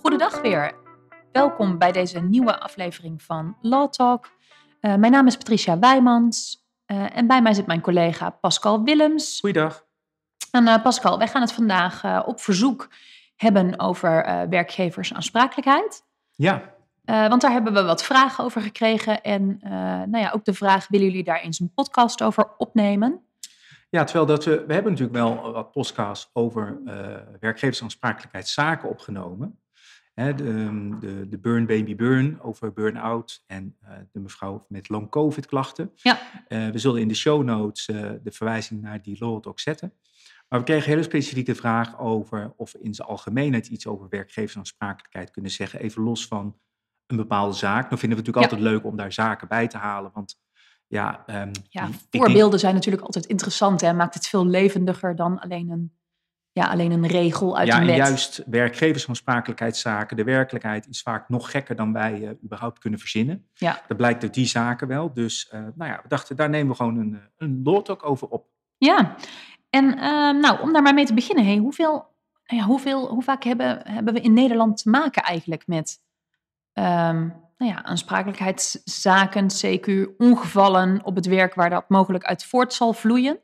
Goedendag weer. Welkom bij deze nieuwe aflevering van Law Talk. Uh, mijn naam is Patricia Wijmans uh, en bij mij zit mijn collega Pascal Willems. Goeiedag. En uh, Pascal, wij gaan het vandaag op verzoek hebben over werkgeversaansprakelijkheid. Ja. want daar hebben we wat vragen over gekregen. En nou ja, ook de vraag, willen jullie daar eens een podcast over opnemen? Ja, terwijl dat we, we hebben natuurlijk wel wat podcasts over uh, werkgeversaansprakelijkheidszaken opgenomen. Hè, de, ehm, de, de, Burn Baby Burn over burn-out en uh, de mevrouw met long covid klachten. Ja. Uh, we zullen in de show notes de verwijzing naar die law ook zetten. Maar we kregen hele specifieke vraag over of we in zijn algemeenheid iets over werkgeversaansprakelijkheid kunnen zeggen. Even los van een bepaalde zaak. Dan vinden we het natuurlijk altijd leuk om daar zaken bij te halen. Want ja, um, ja voorbeelden zijn natuurlijk altijd interessant. Hè? Maakt het veel levendiger dan alleen een, ja, alleen een regel uit ja, een wet. Ja, juist werkgeversaansprakelijkheidszaken. De werkelijkheid is vaak nog gekker dan wij uh, überhaupt kunnen verzinnen. Ja. Dat blijkt uit die zaken wel. Dus uh, nou ja, we dachten, daar nemen we gewoon een, eh, een lot over op. Ja, en uh, nou, om daar maar mee te beginnen. Hey, hoeveel, ja, hoeveel, hoe vaak hebben, hebben we in Nederland te maken eigenlijk met... Um, nou ja, aansprakelijkheidszaken, CQ, ongevallen op het werk waar dat mogelijk uit voort zal vloeien?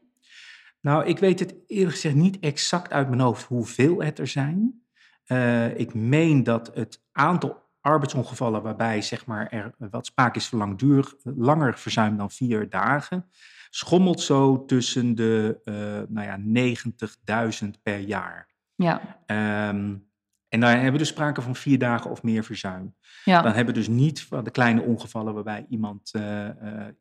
Nou, ik weet het eerlijk gezegd niet exact uit mijn hoofd hoeveel het er zijn. Uh, ik meen dat het aantal arbeidsongevallen waarbij zeg maar, er wat sprake is van langdurig, langer verzuim dan vier dagen, schommelt zo tussen de uh, nou ja, 90.000 per jaar. Ja. Um, en daar hebben we dus sprake van vier dagen of meer verzuim. Ja. Dan hebben we dus niet van de kleine ongevallen waarbij iemand uh, uh,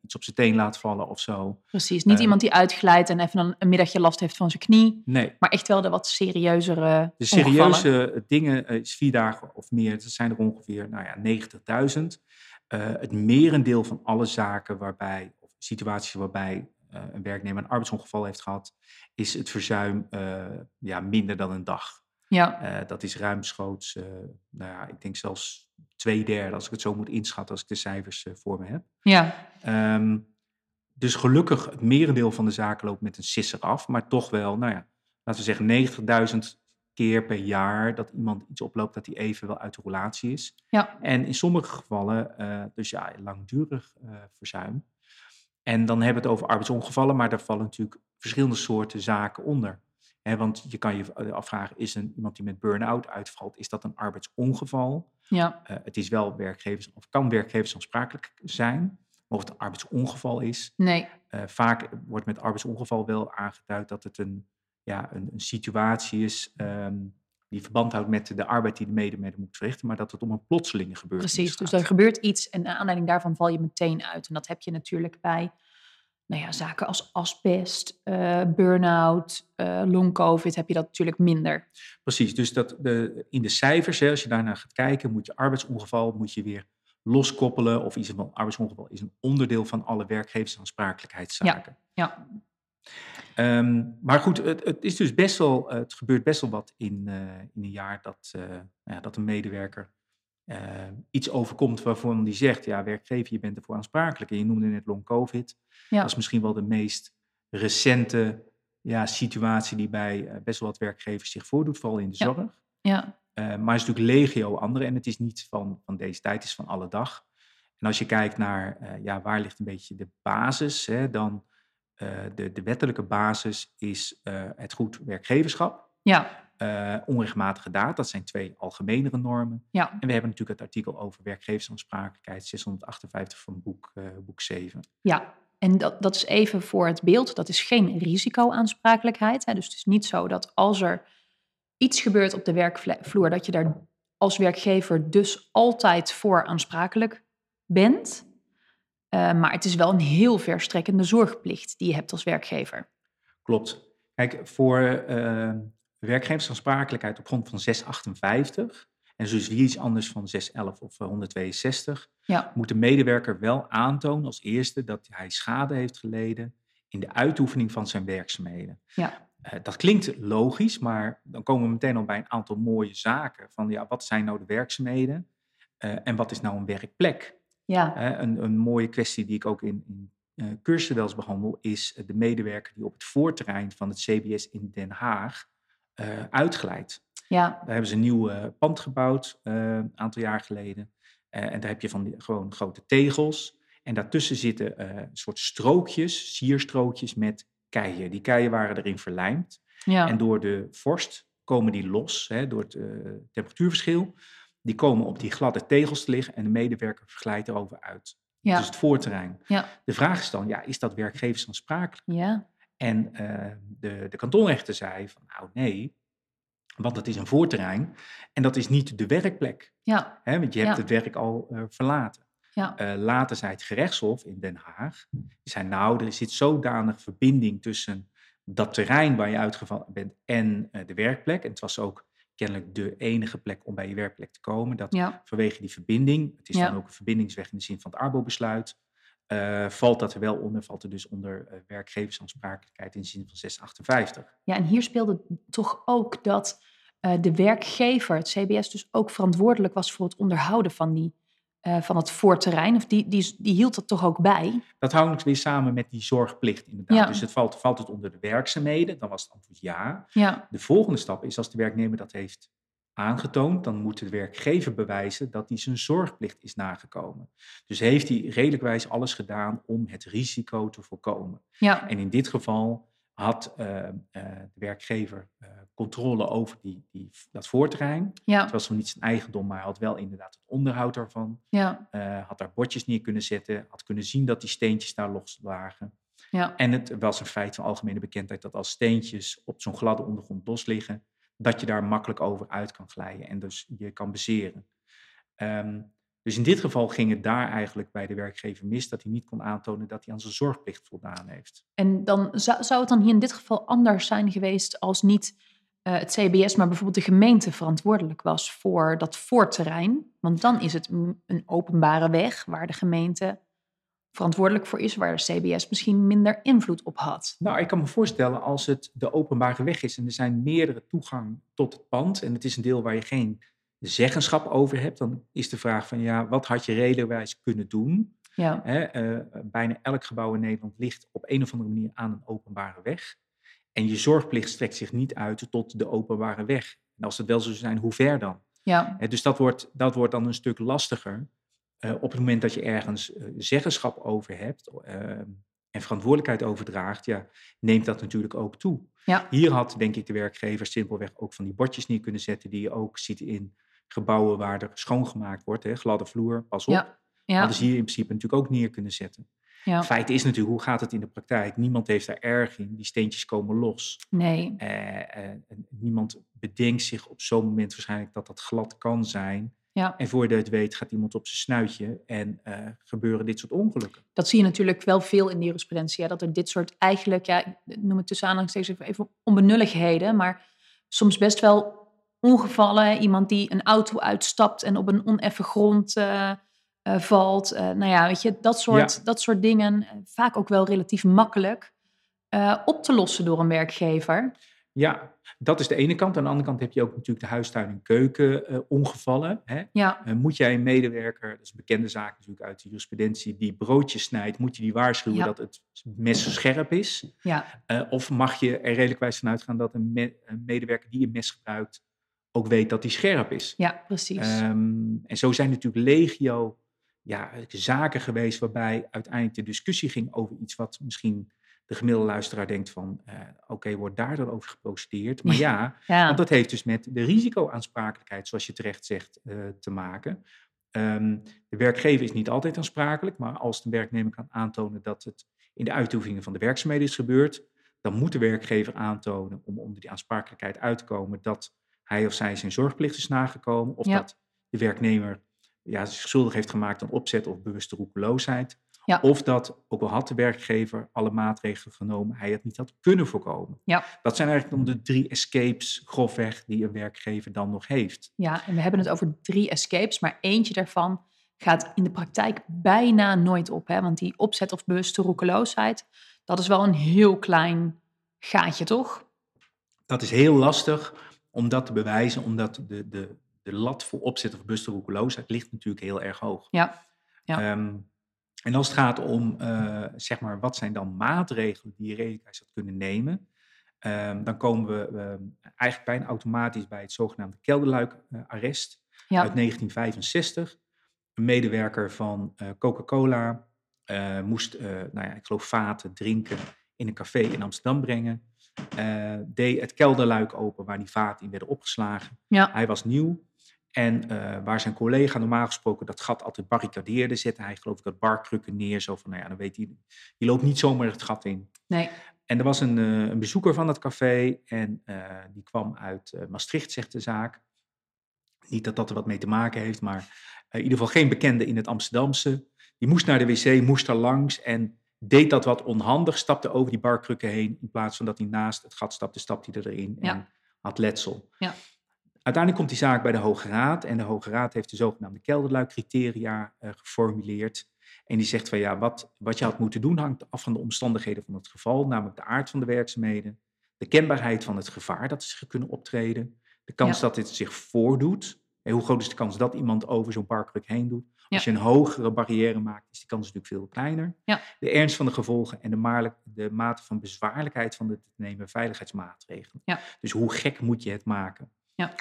iets op zijn teen laat vallen of zo. Precies, niet uh, iemand die uitglijdt en even een, een, middagje last heeft van zijn knie. Nee. Maar echt wel de wat serieuzere De serieuze ongevallen. dingen is vier dagen of meer. Dat zijn er ongeveer nou ja, 90.000. het merendeel van alle zaken waarbij, of situaties waarbij een werknemer een arbeidsongeval heeft gehad, is het verzuim ja, minder dan een dag. Ja. Uh, dat is ruimschoots, uh, nou ja, ik denk zelfs twee derde, als ik het zo moet inschatten, als ik de cijfers uh, voor me heb. Ja. Um, dus gelukkig, het merendeel van de zaken loopt met een sisser af, maar toch wel, nou ja, laten we zeggen 90.000 keer per jaar dat iemand iets oploopt dat hij even wel uit de relatie is. Ja. En in sommige gevallen, dus ja, langdurig verzuim. En dan hebben we het over arbeidsongevallen, maar daar vallen natuurlijk verschillende soorten zaken onder. He, want je kan je afvragen, is een, iemand die met burn-out uitvalt, is dat een arbeidsongeval? Ja. Uh, het is wel werkgevers, of kan werkgeversaansprakelijk zijn, maar of het een arbeidsongeval is. Nee. Uh, vaak wordt met arbeidsongeval wel aangeduid dat het een, ja, een, een situatie is um, die verband houdt met de arbeid die de medemede moet verrichten, maar dat het om een plotselinge gebeurtenis Precies, gaat. dus er gebeurt iets en naar aanleiding daarvan val je meteen uit. En dat heb je natuurlijk bij nou ja, zaken als asbest, uh, burn-out, uh, long-covid, heb je dat natuurlijk minder. Precies, dus dat de, in de cijfers, hè, als je daarnaar gaat kijken, moet je arbeidsongeval moet je weer loskoppelen. Of iets van arbeidsongeval is een onderdeel van alle werkgeversaansprakelijkheidszaken. Ja. ja. Um, maar goed, het, het, is dus best wel, het gebeurt best wel wat in, uh, in een jaar dat, nou ja, dat een medewerker uh, iets overkomt waarvan die zegt, ja, werkgever, je bent ervoor aansprakelijk. En je noemde net long covid. Ja. Dat is misschien wel de meest recente ja, situatie die bij uh, best wel wat werkgevers zich voordoet, vooral in de ja. zorg. Ja. Uh, maar er is natuurlijk legio andere en het is niet van, van deze tijd, het is van alle dag. En als je kijkt naar, ja, waar ligt een beetje de basis, hè, dan de, de wettelijke basis is het goed werkgeverschap. Ja. Uh, onrechtmatige daad, dat zijn twee algemenere normen. Ja. En we hebben natuurlijk het artikel over werkgeversaansprakelijkheid 658 van boek, uh, boek 7. Ja, en dat, dat is even voor het beeld. Dat is geen risicoaansprakelijkheid. Hè? Dus het is niet zo dat als er iets gebeurt op de werkvloer, dat je daar als werkgever dus altijd voor aansprakelijk bent. Uh, maar het is wel een heel verstrekkende zorgplicht die je hebt als werkgever. Klopt. Kijk, voor werkgeversaansprakelijkheid op grond van 658, en dus weer iets anders van 611 of 162, ja. moet de medewerker wel aantonen als eerste dat hij schade heeft geleden in de uitoefening van zijn werkzaamheden. Ja. Uh, dat klinkt logisch, maar dan komen we meteen al bij een aantal mooie zaken. Van ja, wat zijn nou de werkzaamheden uh, en wat is nou een werkplek? Ja. Uh, een, een mooie kwestie die ik ook in, in cursussen wel eens behandel, is de medewerker die op het voorterrein van het CBS in Den Haag uh, uitglijdt. Ja. Daar hebben ze een nieuw pand gebouwd, een aantal jaar geleden. en daar heb je van die, gewoon grote tegels. En daartussen zitten een soort strookjes, sierstrookjes met keien. Die keien waren erin verlijmd. Ja. En door de vorst komen die los, hè, door het temperatuurverschil. Die komen op die gladde tegels te liggen en de medewerker verglijdt erover uit. Ja. Dus het voorterrein. Ja. De vraag is dan, ja, is dat werkgeversaansprakelijk? Ja. En uh, de, de kantonrechter zei van, nou nee, want dat is een voorterrein en dat is niet de werkplek. Ja. Hè, want je hebt Ja. het werk al uh, verlaten. Ja. Uh, later zei het gerechtshof in Den Haag, die zei nou, er zit zodanig verbinding tussen dat terrein waar je uitgevallen bent en de werkplek. En het was ook kennelijk de enige plek om bij je werkplek te komen. Dat Ja. vanwege die verbinding, het is Ja. dan ook een verbindingsweg in de zin van het Arbo-besluit, eh, valt dat er wel onder, valt er dus onder eh, werkgeversaansprakelijkheid in zin van 658. Ja, en hier speelde toch ook dat eh, de werkgever, het CBS, dus ook verantwoordelijk was voor het onderhouden van, die, van het voorterrein. Of die, die, die hield dat toch ook bij? Dat hangt weer samen met die zorgplicht inderdaad. Ja. Dus het valt, valt het onder de werkzaamheden, dan was het antwoord ja. Ja, De volgende stap is als de werknemer dat heeft aangetoond, dan moet de werkgever bewijzen dat hij zijn zorgplicht is nagekomen. Dus heeft hij redelijkwijs alles gedaan om het risico te voorkomen. ja, En in dit geval had eh, eh, de werkgever eh, controle over die, die, dat voorterrein. ja, Het was nog niet zijn eigendom, maar hij had wel inderdaad het onderhoud daarvan. ja, had daar bordjes neer kunnen zetten, had kunnen zien dat die steentjes daar los lagen. ja, En het was een feit van algemene bekendheid dat als steentjes op zo'n gladde ondergrond los liggen, dat je daar makkelijk over uit kan glijden en dus je kan bezeren. Ehm, dus in dit geval ging het daar eigenlijk bij de werkgever mis dat hij niet kon aantonen dat hij aan zijn zorgplicht voldaan heeft. En dan zou, zou het dan hier in dit geval anders zijn geweest als niet eh, het CBS, maar bijvoorbeeld de gemeente verantwoordelijk was voor dat voorterrein? Want dan is het een een openbare weg waar de gemeente verantwoordelijk voor is, waar de CBS misschien minder invloed op had. Nou, ik kan me voorstellen als het de openbare weg is en er zijn meerdere toegang tot het pand en het is een deel waar je geen zeggenschap over hebt, dan is de vraag van ja, wat had je redelijkwijs kunnen doen? Ja, Hè, eh, bijna elk gebouw in Nederland ligt op een of andere manier aan een openbare weg. En je zorgplicht strekt zich niet uit tot de openbare weg. En als het wel zo zou zijn, hoe ver dan? ja, Hè, dus dat wordt, dat wordt dan een stuk lastiger eh, op het moment dat je ergens eh, zeggenschap over hebt eh, en verantwoordelijkheid overdraagt. Ja, neemt dat natuurlijk ook toe. ja, Hier had denk ik de werkgever simpelweg ook van die bordjes neer kunnen zetten die je ook ziet in gebouwen waar er schoongemaakt wordt. Hè, gladde vloer, pas op. ja, ja, Hadden ze hier in principe natuurlijk ook neer kunnen zetten. ja. Feit is natuurlijk, hoe gaat het in de praktijk? Niemand heeft daar erg in. Die steentjes komen los. Nee, Eh, eh, niemand bedenkt zich op zo'n moment waarschijnlijk dat dat glad kan zijn. Ja. En voor je het weet gaat iemand op zijn snuitje en eh, gebeuren dit soort ongelukken. Dat zie je natuurlijk wel veel in de jurisprudentie. Ja, dat er dit soort eigenlijk, ja, ik noem het tussen aanhalingstekens even, even onbenulligheden, maar soms best wel ongevallen. Iemand die een auto uitstapt en op een oneffen grond eh, eh, valt. Nou ja, weet je, dat soort, dat soort dingen. vaak ook wel relatief makkelijk op te lossen door een werkgever. Ja, dat is de ene kant. Aan de andere kant heb je ook natuurlijk de huistuin- en keuken eh? Ja, Eh, moet jij een medewerker, dat is een bekende zaak natuurlijk uit de jurisprudentie, die broodjes snijdt, moet je die waarschuwen Ja. dat het mes scherp is? ja, Eh, of mag je er redelijkwijs van uitgaan dat een, me- een medewerker die een mes gebruikt ook weet dat die scherp is? ja, precies. Ehm, en zo zijn natuurlijk legio ja, zaken geweest waarbij uiteindelijk de discussie ging over iets wat misschien de gemiddelde luisteraar denkt van, eh, oké, wordt daar dan over geprocedeerd? Maar ja, ja, want dat heeft dus met de risicoaansprakelijkheid, zoals je terecht zegt, eh, te maken. Ehm, de werkgever is niet altijd aansprakelijk, maar als de werknemer kan aantonen dat het in de uitoefening van de werkzaamheden is gebeurd, dan moet de werkgever aantonen om onder die aansprakelijkheid uit te komen dat hij of zij zijn zorgplicht is nagekomen of Ja. dat de werknemer ja, zich schuldig heeft gemaakt aan opzet of bewuste roekeloosheid. Ja. Of dat, ook al had de werkgever alle maatregelen genomen, hij het niet had kunnen voorkomen. Ja. Dat zijn eigenlijk dan de drie escapes, grofweg, die een werkgever dan nog heeft. ja, en we hebben het over drie escapes, maar eentje daarvan gaat in de praktijk bijna nooit op. Hè? Want die opzet of bewuste roekeloosheid, dat is wel een heel klein gaatje, toch? Dat is heel lastig om dat te bewijzen, omdat de, de, de lat voor opzet of bewuste roekeloosheid ligt natuurlijk heel erg hoog. Ja, ja. Ehm, En als het gaat om, uh, zeg maar, wat zijn dan maatregelen die je redelijk zou kunnen nemen, um, dan komen we uh, eigenlijk bijna automatisch bij het zogenaamde kelderluikarrest ja. uit 1965. Een medewerker van uh, Coca-Cola moest, nou ja, ik geloof vaten drinken in een café in Amsterdam brengen. deed het kelderluik open waar die vaten in werden opgeslagen. Ja. Hij was nieuw. En uh, waar zijn collega normaal gesproken dat gat altijd barricadeerde, zette hij geloof ik dat barkrukken neer. Zo van, nou ja, dan weet hij, je loopt niet zomaar het gat in. Nee. En er was een, uh, een bezoeker van het café en uh, die kwam uit Maastricht, zegt de zaak. Niet dat dat er wat mee te maken heeft, maar in ieder geval geen bekende in het Amsterdamse. Die moest naar de wc, moest er langs en deed dat wat onhandig, stapte over die barkrukken heen. In plaats van dat hij naast het gat stapte, stapte hij erin ja. en had letsel. Ja. Uiteindelijk komt die zaak bij de Hoge Raad en de Hoge Raad heeft de zogenaamde kelderluikcriteria uh, geformuleerd. En die zegt van ja, wat, wat je had moeten doen hangt af van de omstandigheden van het geval, namelijk de aard van de werkzaamheden, de kenbaarheid van het gevaar dat ze kunnen optreden, de kans dat dit zich voordoet. En hoe groot is de kans dat iemand over zo'n parkruk heen doet? Als je een hogere barrière maakt, is die kans natuurlijk veel kleiner. Ja. De ernst van de gevolgen en de, de mate van bezwaarlijkheid van de te nemen veiligheidsmaatregelen. Dus hoe gek moet je het maken? Ja.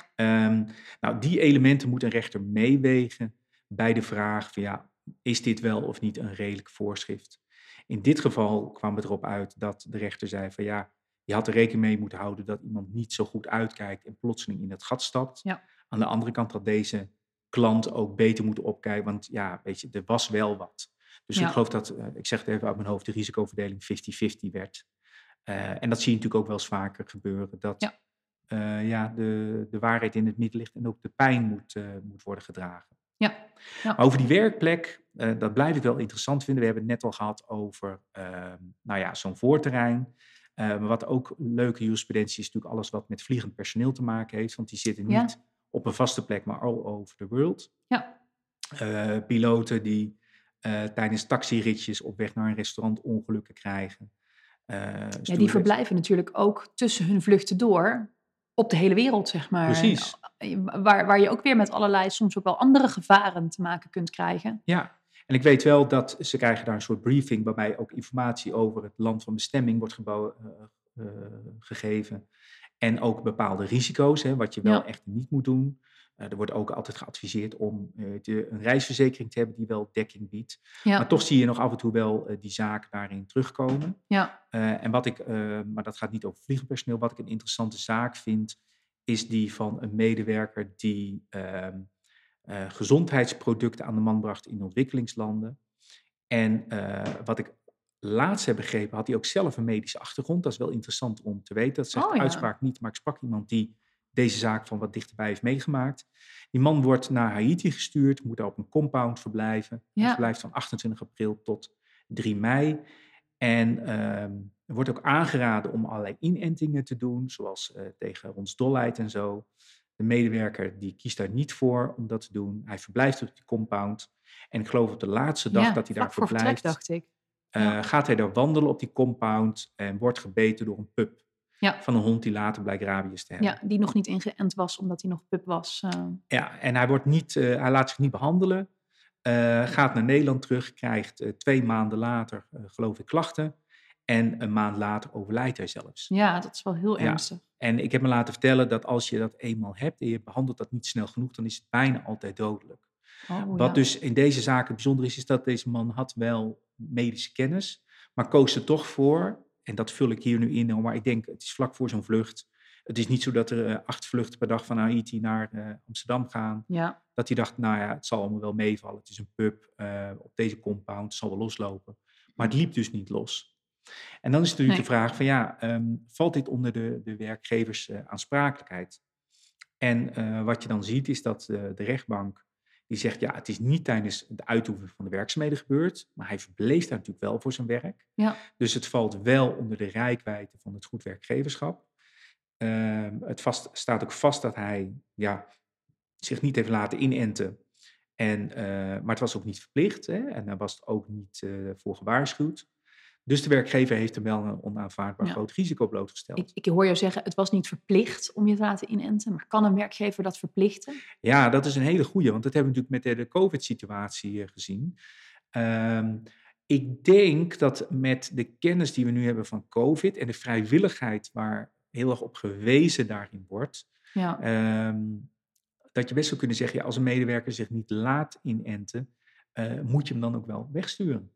Um, nou, die elementen moet een rechter meewegen bij de vraag van ja, is dit wel of niet een redelijk voorschrift? In dit geval kwam het erop uit dat de rechter zei van ja, je had er rekening mee moeten houden dat iemand niet zo goed uitkijkt en plotseling in het gat stapt. Ja. Aan de andere kant had deze klant ook beter moeten opkijken, want ja, weet je, er was wel wat. Dus ik geloof dat, uh, ik zeg het even uit mijn hoofd, de risicoverdeling 50-50 werd. Uh, en dat zie je natuurlijk ook wel eens vaker gebeuren, dat ja uh, ja, de, de waarheid in het midden ligt en ook de pijn moet, uh, moet worden gedragen. Ja. ja. Maar over die werkplek, uh, dat blijf ik wel interessant vinden. We hebben het net al gehad over ehm, nou ja, zo'n voorterrein. maar wat ook leuke jurisprudentie is natuurlijk alles wat met vliegend personeel te maken heeft. Want die zitten niet op een vaste plek, maar all over the world. Ja. piloten die tijdens taxiritjes op weg naar een restaurant ongelukken krijgen. ja, die verblijven natuurlijk ook tussen hun vluchten door op de hele wereld, zeg maar. Precies. Eh, waar, waar je ook weer met allerlei, soms ook wel andere gevaren te maken kunt krijgen. Ja, en ik weet wel dat ze krijgen daar een soort briefing waarbij ook informatie over het land van bestemming wordt gebouw, uh, uh, gegeven. En ook bepaalde risico's, hè, wat je wel echt niet moet doen. Uh, er wordt ook altijd geadviseerd om de, een reisverzekering te hebben die wel dekking biedt. Ja. Maar toch zie je nog af en toe wel uh, die zaak daarin terugkomen. Ja. en wat ik, maar dat gaat niet over vliegenpersoneel, wat ik een interessante zaak vind, is die van een medewerker die ehm, gezondheidsproducten aan de man bracht in ontwikkelingslanden. En wat ik laatst heb begrepen, had hij ook zelf een medische achtergrond. Dat is wel interessant om te weten. Dat zegt oh, de uitspraak niet, maar ik sprak iemand die deze zaak van wat dichterbij heeft meegemaakt. Die man wordt naar Haiti gestuurd, moet daar op een compound verblijven. Ja. Hij verblijft van 28 april tot 3 mei. En uh, er wordt ook aangeraden om allerlei inentingen te doen, zoals uh, tegen ons dolheid en zo. De medewerker die kiest daar niet voor om dat te doen. Hij verblijft op die compound. En ik geloof op de laatste dag dat hij daar verblijft, dacht ik. Uh, gaat hij daar wandelen op die compound en wordt gebeten door een pup. Ja. Van een hond die later blijkt rabies te hebben. Ja, die nog niet ingeënt was omdat hij nog pup was. Uh. Ja, en hij, wordt niet, uh, hij laat zich niet behandelen. Uh, gaat naar Nederland terug, krijgt twee maanden later, geloof ik, klachten. En een maand later overlijdt hij zelfs. Ja, dat is wel heel ernstig. En ik heb me laten vertellen dat als je dat eenmaal hebt en je behandelt dat niet snel genoeg, dan is het bijna altijd dodelijk. Oh, Wat dus in deze zaken bijzonder is, is dat deze man had wel medische kennis, maar koos er toch voor en dat vul ik hier nu in, maar ik denk, het is vlak voor zo'n vlucht. Het is niet zo dat er uh, acht vluchten per dag van Haiti naar uh, Amsterdam gaan. Ja. Dat hij dacht, nou ja, het zal allemaal wel meevallen. Het is een pub uh, op deze compound, het zal wel loslopen. Maar het liep dus niet los. En dan is natuurlijk nee. de vraag van ja, um, valt dit onder de, de werkgevers aansprakelijkheid? En wat je dan ziet is dat de rechtbank die zegt, ja, het is niet tijdens de uitoefening van de werkzaamheden gebeurd, maar hij verbleef daar natuurlijk wel voor zijn werk. Ja. Dus het valt wel onder de rijkwijde van het goed werkgeverschap. Uh, het vast, staat ook vast dat hij ja, zich niet heeft laten inenten. En, uh, maar het was ook niet verplicht hè, en daar was het ook niet uh, voor gewaarschuwd. Dus de werkgever heeft hem wel een onaanvaardbaar groot risico blootgesteld. Ik, ik, hoor jou zeggen, het was niet verplicht om je te laten inenten, maar kan een werkgever dat verplichten? Ja, dat is een hele goede, want dat hebben we natuurlijk met de, COVID-situatie eh, gezien. Ehm, ik denk dat met de kennis die we nu hebben van COVID en de vrijwilligheid waar heel erg op gewezen daarin wordt, Ja, ehm, dat je best zou kunnen zeggen, ja, als een medewerker zich niet laat inenten, eh, moet je hem dan ook wel wegsturen.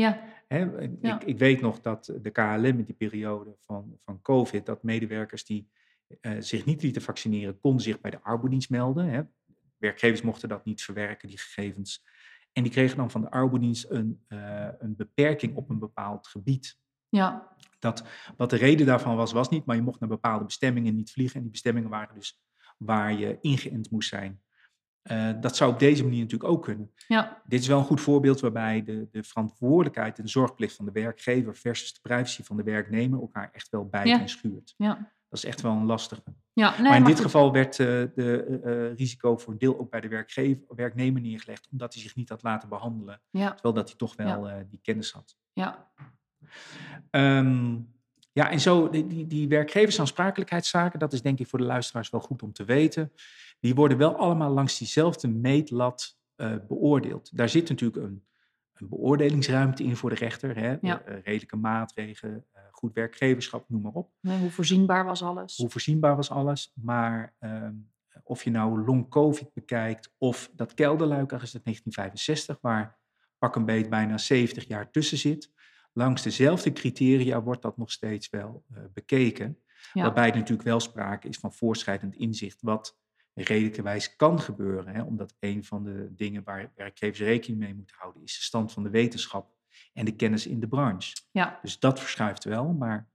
Ja, Hè, en Ja. ik, ik weet nog dat de KLM in die periode van, van COVID, dat medewerkers die eh, zich niet lieten vaccineren, konden zich bij de arbodienst melden. Hè. Werkgevers mochten dat niet verwerken, die gegevens. En die kregen dan van de arbodienst een, eh, een beperking op een bepaald gebied. ja, Dat, wat de reden daarvan was, was niet, maar je mocht naar bepaalde bestemmingen niet vliegen. En die bestemmingen waren dus waar je ingeënt moest zijn. Eh, dat zou op deze manier natuurlijk ook kunnen. ja, Dit is wel een goed voorbeeld waarbij de, de verantwoordelijkheid en de zorgplicht van de werkgever versus de privacy van de werknemer elkaar echt wel bijt Ja. en schuurt. ja. Dat is echt wel een lastige. ja. Nee, maar in dit goed. geval werd eh, de eh, risico voor een deel ook bij de werkgever, werknemer neergelegd, omdat hij zich niet had laten behandelen, Ja, terwijl dat hij toch wel die kennis had. ja, Ehm, ja, en zo, die, die, die werkgeversaansprakelijkheidszaken, dat is denk ik voor de luisteraars wel goed om te weten. Die worden wel allemaal langs diezelfde meetlat eh, beoordeeld. Daar zit natuurlijk een, een beoordelingsruimte in voor de rechter. Hè? Ja. Eh, redelijke maatregelen, eh, goed werkgeverschap, noem maar op. Nee, hoe voorzienbaar was alles? Hoe voorzienbaar was alles. Maar ehm, of je nou long covid bekijkt of dat kelderluik uit 1965, waar pak een beet bijna 70 jaar tussen zit. Langs dezelfde criteria wordt dat nog steeds wel bekeken. Ja. Waarbij er natuurlijk wel sprake is van voorschrijdend inzicht, wat redelijkerwijs kan gebeuren. Hè? Omdat een van de dingen waar werkgevers rekening mee moeten houden, is de stand van de wetenschap en de kennis in de branche. Ja, Dus dat verschuift wel, maar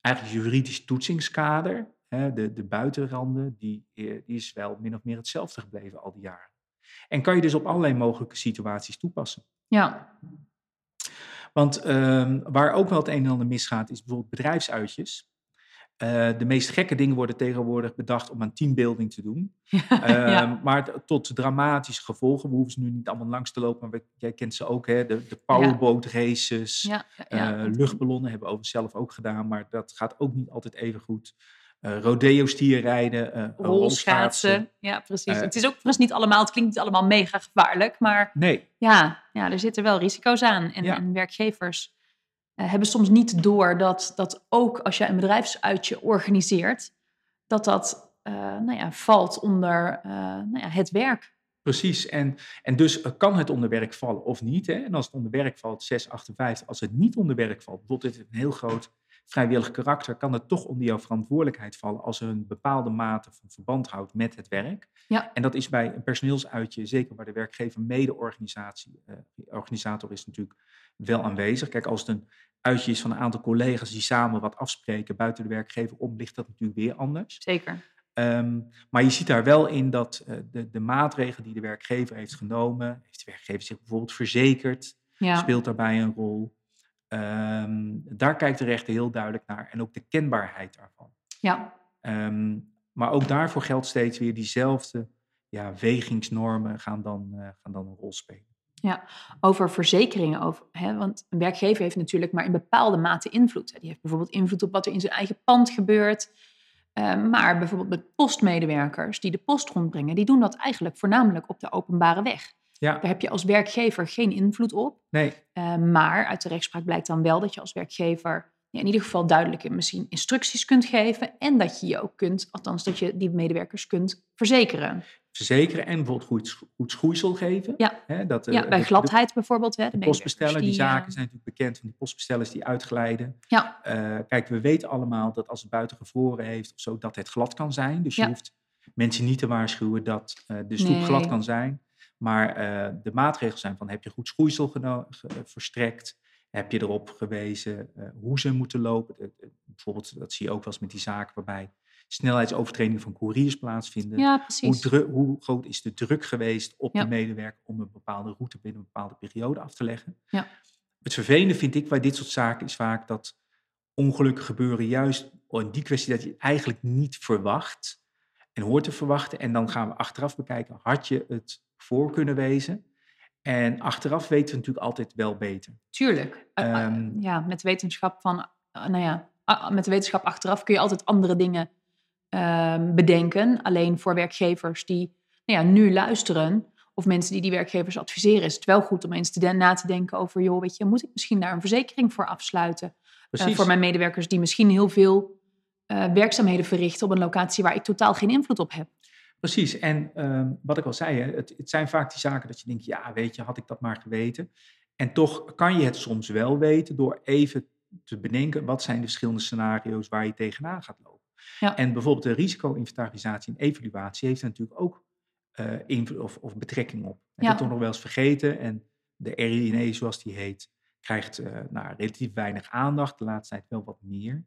eigenlijk juridisch toetsingskader, hè, de, de buitenranden, die, eh, die is wel min of meer hetzelfde gebleven al die jaren. En kan je dus op allerlei mogelijke situaties toepassen. ja, Want ehm, waar ook wel het een en ander misgaat, is bijvoorbeeld bedrijfsuitjes. Eh, de meest gekke dingen worden tegenwoordig bedacht om aan teambuilding te doen. ja, Ehm, Maar tot dramatische gevolgen. We hoeven ze nu niet allemaal langs te lopen, maar we- jij kent ze ook, hè? De, de powerboat races. ja, Eh, luchtballonnen hebben we overigens zelf ook gedaan, maar dat gaat ook niet altijd even goed. Eh rodeo stierrijden, eh rolschaatsen. Ja, precies. Het is ook niet allemaal, het klinkt niet allemaal mega gevaarlijk, maar Nee, ja, ja er zitten wel risico's aan. En, Ja. en werkgevers hebben soms niet door dat, dat ook als je een bedrijfsuitje organiseert, dat dat eh, nou ja, valt onder eh, nou ja, het werk. precies. En, en dus eh, kan het onder werk vallen of niet. Hè? En als het onder werk valt, 658. Als het niet onder werk valt, bijvoorbeeld dit een heel groot vrijwillig karakter, kan het toch onder jouw verantwoordelijkheid vallen als er een bepaalde mate van verband houdt met het werk. Ja. En dat is bij een personeelsuitje, zeker waar de werkgever mede-organisatie, eh, organisator is natuurlijk wel aanwezig. Kijk, als het een uitje is van een aantal collega's die samen wat afspreken buiten de werkgever om, ligt dat natuurlijk weer anders. Zeker. Ehm, maar je ziet daar wel in dat eh, de, de maatregelen die de werkgever heeft genomen, heeft de werkgever zich bijvoorbeeld verzekerd, Ja, speelt daarbij een rol. Ehm, daar kijkt de rechter heel duidelijk naar en ook de kenbaarheid daarvan. ja, Ehm, maar ook daarvoor geldt steeds weer diezelfde ja, wegingsnormen gaan dan, eh, gaan dan een rol spelen. Over verzekeringen. Over, hè, want een werkgever heeft natuurlijk maar in bepaalde mate invloed. Die heeft bijvoorbeeld invloed op wat er in zijn eigen pand gebeurt. Eh, maar bijvoorbeeld met postmedewerkers die de post rondbrengen, die doen dat eigenlijk voornamelijk op de openbare weg. Ja, Daar heb je als werkgever geen invloed op. nee, Eh, maar uit de rechtspraak blijkt dan wel dat je als werkgever ja, in ieder geval duidelijke misschien instructies kunt geven. En dat je je ook kunt, althans dat je die medewerkers kunt verzekeren. Verzekeren en bijvoorbeeld goed, scho- goed schoeisel geven. Ja. Hè, dat, eh, Ja, bij gladheid bijvoorbeeld. Hè, de postbesteller, die die, zaken zijn natuurlijk bekend van die postbestellers die uitglijden. Ja, Eh, kijk, we weten allemaal dat als het buiten gevroren heeft of zo, dat het glad kan zijn. Dus je hoeft mensen niet te waarschuwen dat eh, de stoep glad kan zijn. Maar de maatregelen zijn van, heb je goed schoeisel geno- ge- verstrekt? Heb je erop gewezen hoe ze moeten lopen? Bijvoorbeeld, dat zie je ook wel eens met die zaken waarbij snelheidsovertredingen van couriers plaatsvinden. ja Hoe, precies. dru- hoe groot is de druk geweest op Ja. de medewerker om een bepaalde route binnen een bepaalde periode af te leggen? Ja. Het vervelende vind ik bij dit soort zaken is vaak dat ongelukken gebeuren juist in die kwestie dat je eigenlijk niet verwacht en hoort te verwachten. En dan gaan we achteraf bekijken, had je het voor kunnen wezen? En achteraf weten we natuurlijk altijd wel beter. Tuurlijk. Ehm, ja, met wetenschap van, nou ja, met de wetenschap achteraf kun je altijd andere dingen uh, bedenken. Alleen voor werkgevers die nou ja, nu luisteren, of mensen die die werkgevers adviseren, is het wel goed om eens te na te denken over, joh, weet je, moet ik misschien daar een verzekering voor afsluiten? Eh, voor mijn medewerkers die misschien heel veel eh, werkzaamheden verrichten op een locatie waar ik totaal geen invloed op heb. Precies, en ehm, wat ik al zei, hè, het, het zijn vaak die zaken dat je denkt, ja, weet je, had ik dat maar geweten. En toch kan je het soms wel weten door even te bedenken, wat zijn de verschillende scenario's waar je tegenaan gaat lopen. Ja. En bijvoorbeeld de risico-inventarisatie en evaluatie heeft er natuurlijk ook eh, invloed of, of betrekking op. En Ja. dat toch nog wel eens vergeten. En de RINE, zoals die heet, krijgt eh, nou, relatief weinig aandacht, de laatste tijd wel wat meer.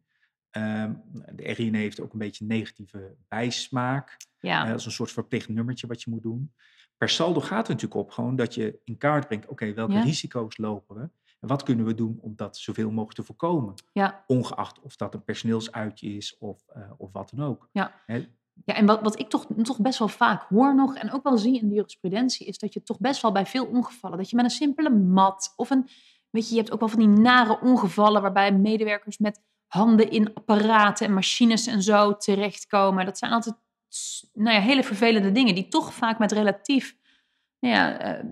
Ehm, de RINE heeft ook een beetje een negatieve bijsmaak. Ja, Eh, als een soort verplicht nummertje wat je moet doen. Per saldo gaat het natuurlijk op gewoon dat je in kaart brengt, oké, welke Ja. risico's lopen we? En wat kunnen we doen om dat zoveel mogelijk te voorkomen? ja. Ongeacht of dat een personeelsuitje is of, eh, of wat dan ook. Ja. Hè? Ja, en wat, wat ik toch, toch best wel vaak hoor nog en ook wel zie in de jurisprudentie, is dat je toch best wel bij veel ongevallen, dat je met een simpele mat of een, weet je, je hebt ook wel van die nare ongevallen waarbij medewerkers met handen in apparaten en machines en zo terechtkomen. Dat zijn altijd nou ja, hele vervelende dingen die toch vaak met relatief nou ja, eh,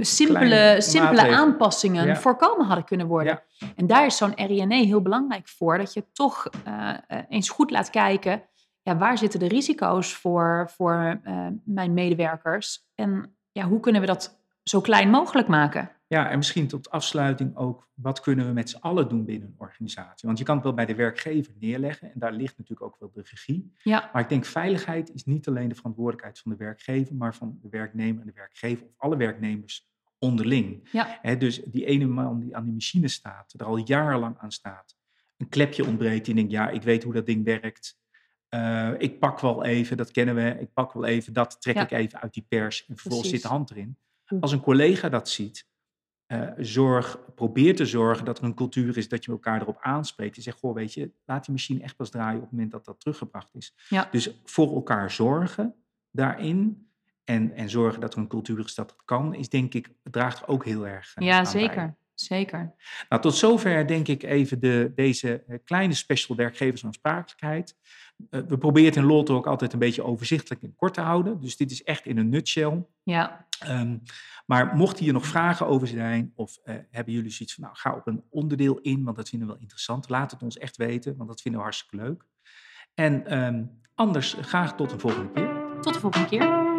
simpele, Kleine simpele maatregelen. aanpassingen Ja. voorkomen hadden kunnen worden. En daar is zo'n RINE heel belangrijk voor, dat je toch eh, eh, eens goed laat kijken, ja, waar zitten de risico's voor, voor eh, mijn medewerkers? En ja, hoe kunnen we dat zo klein mogelijk maken? Ja, en misschien tot afsluiting ook, wat kunnen we met z'n allen doen binnen een organisatie? Want je kan het wel bij de werkgever neerleggen en daar ligt natuurlijk ook wel de regie. Ja, Maar ik denk veiligheid is niet alleen de verantwoordelijkheid van de werkgever, maar van de werknemer en de werkgever of alle werknemers onderling. ja, dus die ene man die aan die machine staat, er al jarenlang aan staat, een klepje ontbreekt, die denkt, ja, ik weet hoe dat ding werkt. Eh, ik pak wel even, dat kennen we, ik pak wel even, dat trek Ja. ik even uit die pers en vervolgens Precies. zit de hand erin. Hm. Als een collega dat ziet, eh, zorg, probeer te zorgen dat er een cultuur is dat je elkaar erop aanspreekt. Je zegt, goh, weet je, laat die machine echt pas draaien op het moment dat dat teruggebracht is. ja, Dus voor elkaar zorgen daarin en, en zorgen dat er een cultuur is dat dat kan, is denk ik, draagt ook heel erg eh, ja bij. zeker. Zeker. Nou, tot zover denk ik even de, deze eh, kleine special werkgeversaansprakelijkheid. Eh, we proberen het in Lotte ook altijd een beetje overzichtelijk en kort te houden. Dus dit is echt in een nutshell. Ja, Ehm, maar mochten hier nog vragen over zijn, of eh, hebben jullie zoiets van, nou, ga op een onderdeel in, want dat vinden we wel interessant. Laat het ons echt weten, want dat vinden we hartstikke leuk. En ehm, anders graag tot een volgende keer. tot de volgende keer.